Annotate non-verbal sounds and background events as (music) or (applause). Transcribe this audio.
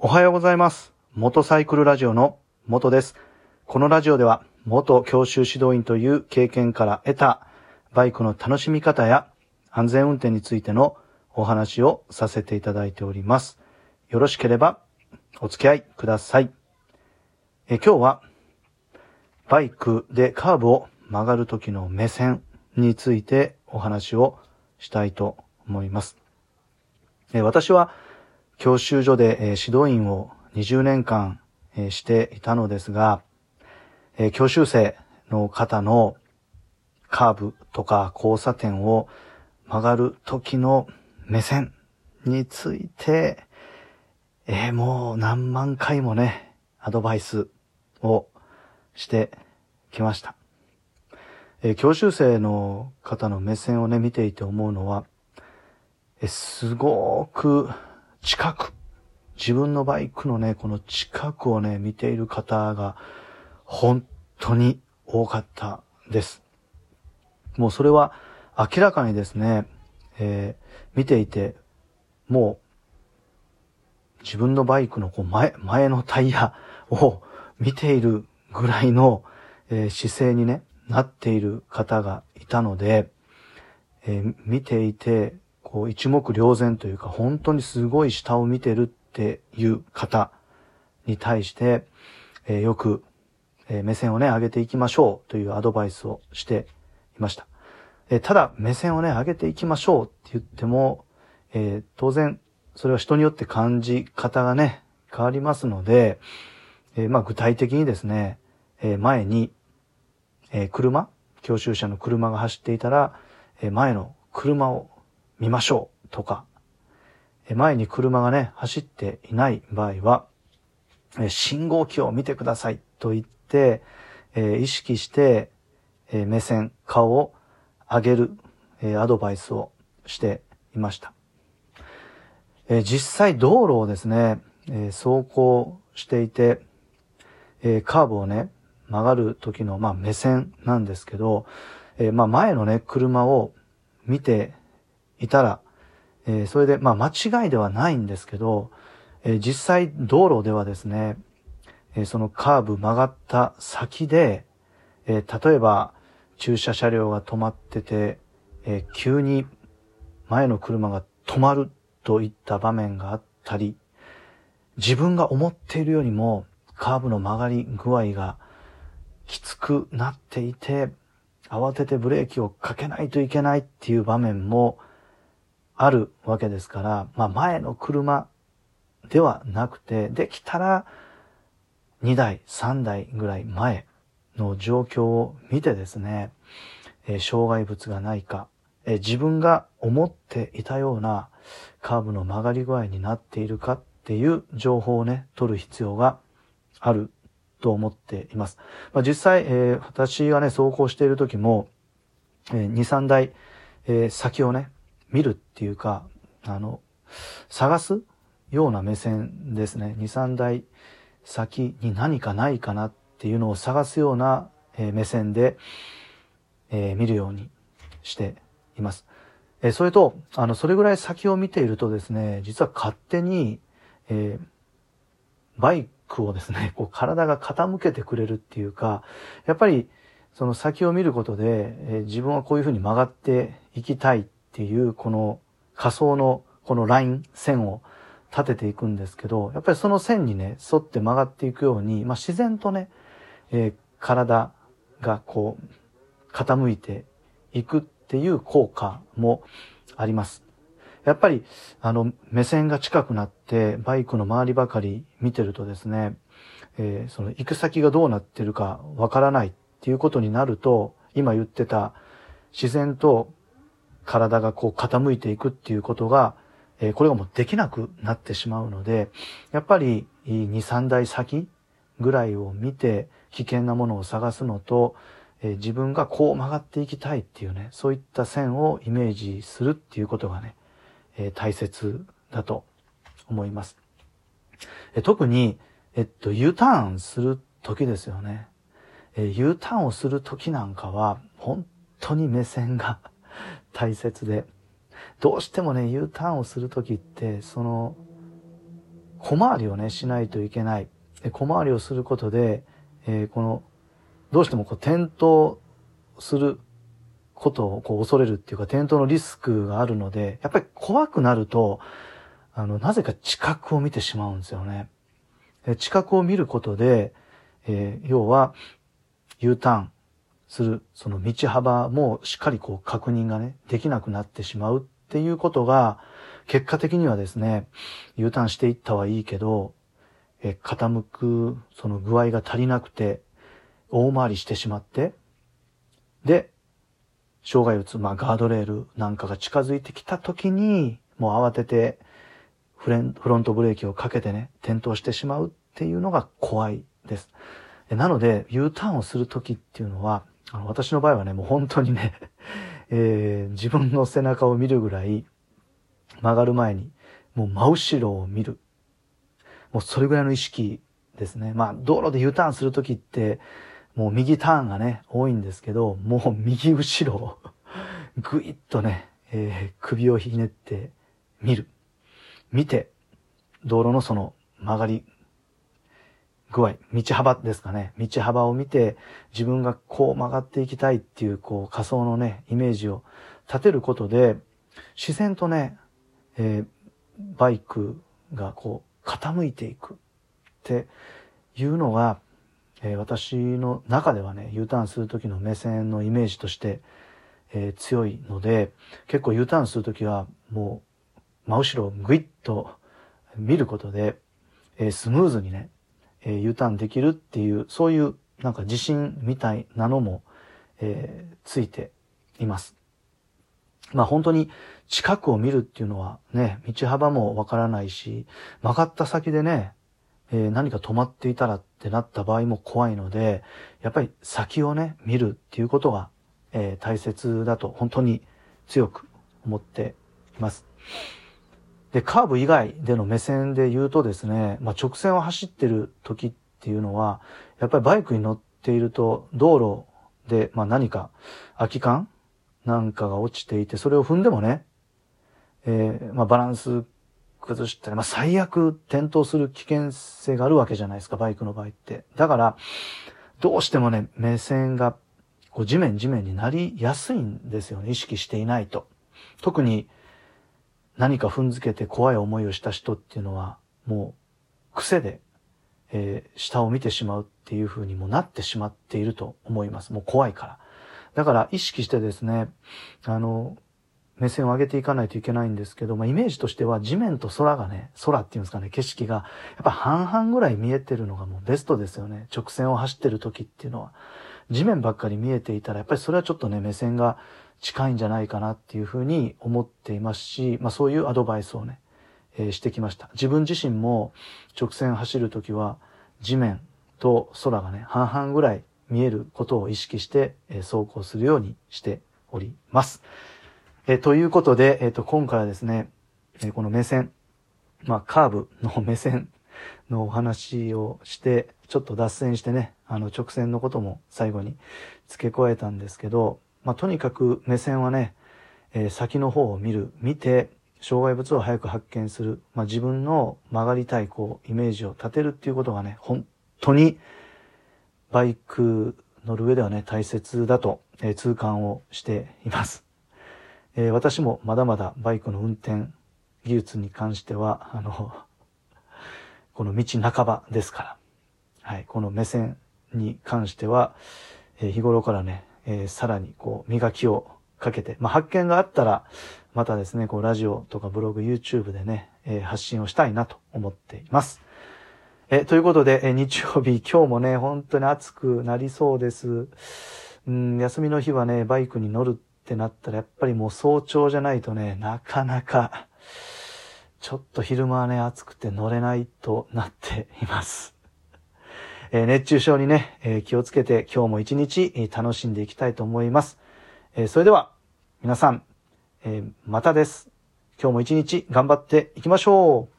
おはようございます。元サイクルラジオの元です。このラジオでは元教習指導員という経験から得たバイクの楽しみ方や安全運転についてのお話をさせていただいております。よろしければお付き合いください。え今日はバイクでカーブを曲がる時の目線についてお話をしたいと思います。え私は教習所で、指導員を20年間、していたのですが、教習生の方のカーブとか交差点を曲がる時の目線について、えーもう何万回もね、アドバイスをしてきました。えー教習生の方の目線をね、見ていて思うのは、えーすごく近く、自分のバイクのね、この近くをね、見ている方が本当に多かったです。もうそれは明らかにですね、えー見ていて、もう自分のバイクのこう前、前のタイヤを見ているぐらいの、えー姿勢にね、なっている方がいたので、えー見ていて、こう一目瞭然というか、本当にすごい下を見てるっていう方に対して、えーよく、えー目線をね、上げていきましょうというアドバイスをしていました。えーただ、目線をね、上げていきましょうって言っても、えー当然、それは人によって感じ方がね、変わりますので、えーまあ具体的にですね、えー前に、えー車、教習車の車が走っていたら、えー前の車を見ましょうとか、前に車がね、走っていない場合は、信号機を見てくださいと言って、え意識して、え目線、顔を上げる、えアドバイスをしていました。え実際道路をですね、え走行していて、えカーブをね、曲がる時の、まあ、目線なんですけど、えまあ、前のね、車を見ていたら、えーそれで、まあ、間違いではないんですけど、えー実際道路ではですね、えーそのカーブ曲がった先で、え例えば駐車車両が止まってて、え急に前の車が止まるといった場面があったり、自分が思っているよりもカーブの曲がり具合がきつくなっていて、慌ててブレーキをかけないといけないっていう場面もあるわけですから、まあ前の車ではなくて、できたら2台、3台ぐらい前の状況を見てですね、えー障害物がないか、えー自分が思っていたようなカーブの曲がり具合になっているかっていう情報をね、取る必要があると思っています。まあ、実際、えー私がね、走行している時も、えー2、3台、えー先をね、見るっていうか、あの、探すような目線ですね。2、3台先に何かないかなっていうのを探すような、目線で、えー見るようにしています。えーそれと、あの、それぐらい先を見ているとですね、実は勝手に、えーバイクをですね、こう体が傾けてくれるっていうか、やっぱりその先を見ることで、えー自分はこういうふうに曲がっていきたいっていう、この仮想のこのライン、線を立てていくんですけど、やっぱりその線にね、沿って曲がっていくように、まあ自然とね、えー体がこう、傾いていくっていう効果もあります。やっぱり、あの、目線が近くなって、バイクの周りばかり見てるとですね、えーその行く先がどうなってるかわからないっていうことになると、今言ってた自然と体がこう傾いていくっていうことが、えこれがもうできなくなってしまうので、やっぱり2、3台先ぐらいを見て危険なものを探すのと、え自分がこう曲がっていきたいっていうね、そういった線をイメージするっていうことがね、え大切だと思います。え特に、えっと、U ターンする時ですよね。え U ターンをする時なんかは、本当に目線が大切で、どうしてもね、U ターンをする時って、その、小回りをね、しないといけない。小回りをすることで、えー、この、どうしてもこう転倒することをこう恐れるっていうか、転倒のリスクがあるので、やっぱり怖くなると、あの、なぜか知覚を見てしまうんですよね。知覚を見ることで、えー、要は、U ターンする、その道幅もしっかりこう確認がね、できなくなってしまうっていうことが、結果的にはですね、U ターンしていったはいいけど、え傾くその具合が足りなくて、大回りしてしまって、で、障害物、まあガードレールなんかが近づいてきた時に、もう慌ててフレンフロントブレーキをかけてね、転倒してしまうっていうのが怖いです。なので、U ターンをする時っていうのは、あの私の場合はね、もう本当にね、(laughs) えー、自分の背中を見るぐらい、曲がる前に、もう真後ろを見る。もうそれぐらいの意識ですね。まあ、道路で U ターンするときって、もう右ターンがね、多いんですけど、もう右後ろを (laughs) ぐいっとね、えー、首をひねって見る。見て、道路のその曲がり具合、道幅ですかね。道幅を見て、自分がこう曲がっていきたいっていう、こう仮想のね、イメージを立てることで、自然とね、えー、バイクがこう傾いていくっていうのが、えー、私の中ではね、U ターンする時の目線のイメージとして、えー、強いので、結構 U ターンするときはもう真後ろをぐいっと見ることで、えー、スムーズにね、えー、U ターンできるっていう、そういうなんか自信みたいなのも、えー、ついています。まあ本当に近くを見るっていうのはね、道幅もわからないし、曲がった先でね、えー、何か止まっていたらってなった場合も怖いので、やっぱり先をね、見るっていうことが、えー、大切だと本当に強く思っています。で、カーブ以外での目線で言うとですね、まあ、直線を走ってる時っていうのは、やっぱりバイクに乗っていると道路で、まあ、何か空き缶なんかが落ちていて、それを踏んでもね、えー、まあ、バランス崩したり、まあ、最悪転倒する危険性があるわけじゃないですか、バイクの場合って。だから、どうしてもね、目線が、こう、地面地面になりやすいんですよね、意識していないと。特に、何か踏んづけて怖い思いをした人っていうのは、もう癖で、えー、下を見てしまうっていう風にもなってしまっていると思います。もう怖いから。だから意識してですね、あの、目線を上げていかないといけないんですけど、まあ、イメージとしては地面と空がね、空っていうんですかね、景色が、やっぱ半々ぐらい見えてるのがもうベストですよね。直線を走ってる時っていうのは。地面ばっかり見えていたら、やっぱりそれはちょっとね、目線が近いんじゃないかなっていうふうに思っていますし、まあそういうアドバイスをね、えー、してきました。自分自身も直線走るときは地面と空がね、半々ぐらい見えることを意識して、えー、走行するようにしております。えー、ということで、えっ、と、今回はですね、えこの目線、まあカーブの目線のお話をして、ちょっと脱線してね、あの直線のことも最後に付け加えたんですけど、まあ、とにかく目線はね、えー、先の方を見る、見て、障害物を早く発見する、まあ、自分の曲がりたい、こう、イメージを立てるっていうことがね、本当に、バイク乗る上ではね、大切だと、えー、痛感をしています。えー、私もまだまだバイクの運転技術に関しては、あの、(laughs) この道半ばですから、はい、この目線に関しては、えー、日頃からね、えー、さらにこう磨きをかけて、まあ、発見があったら、またですね、こうラジオとかブログ、YouTube でね、えー、発信をしたいなと思っています。え、ということで、え、日曜日、今日もね、本当に暑くなりそうです。うん、休みの日はね、バイクに乗るってなったら、やっぱりもう早朝じゃないとね、なかなか、ちょっと昼間はね、暑くて乗れないとなっています。え、熱中症にね、え、気をつけて今日も一日楽しんでいきたいと思います。え、それでは、皆さん、えまたです。今日も一日頑張っていきましょう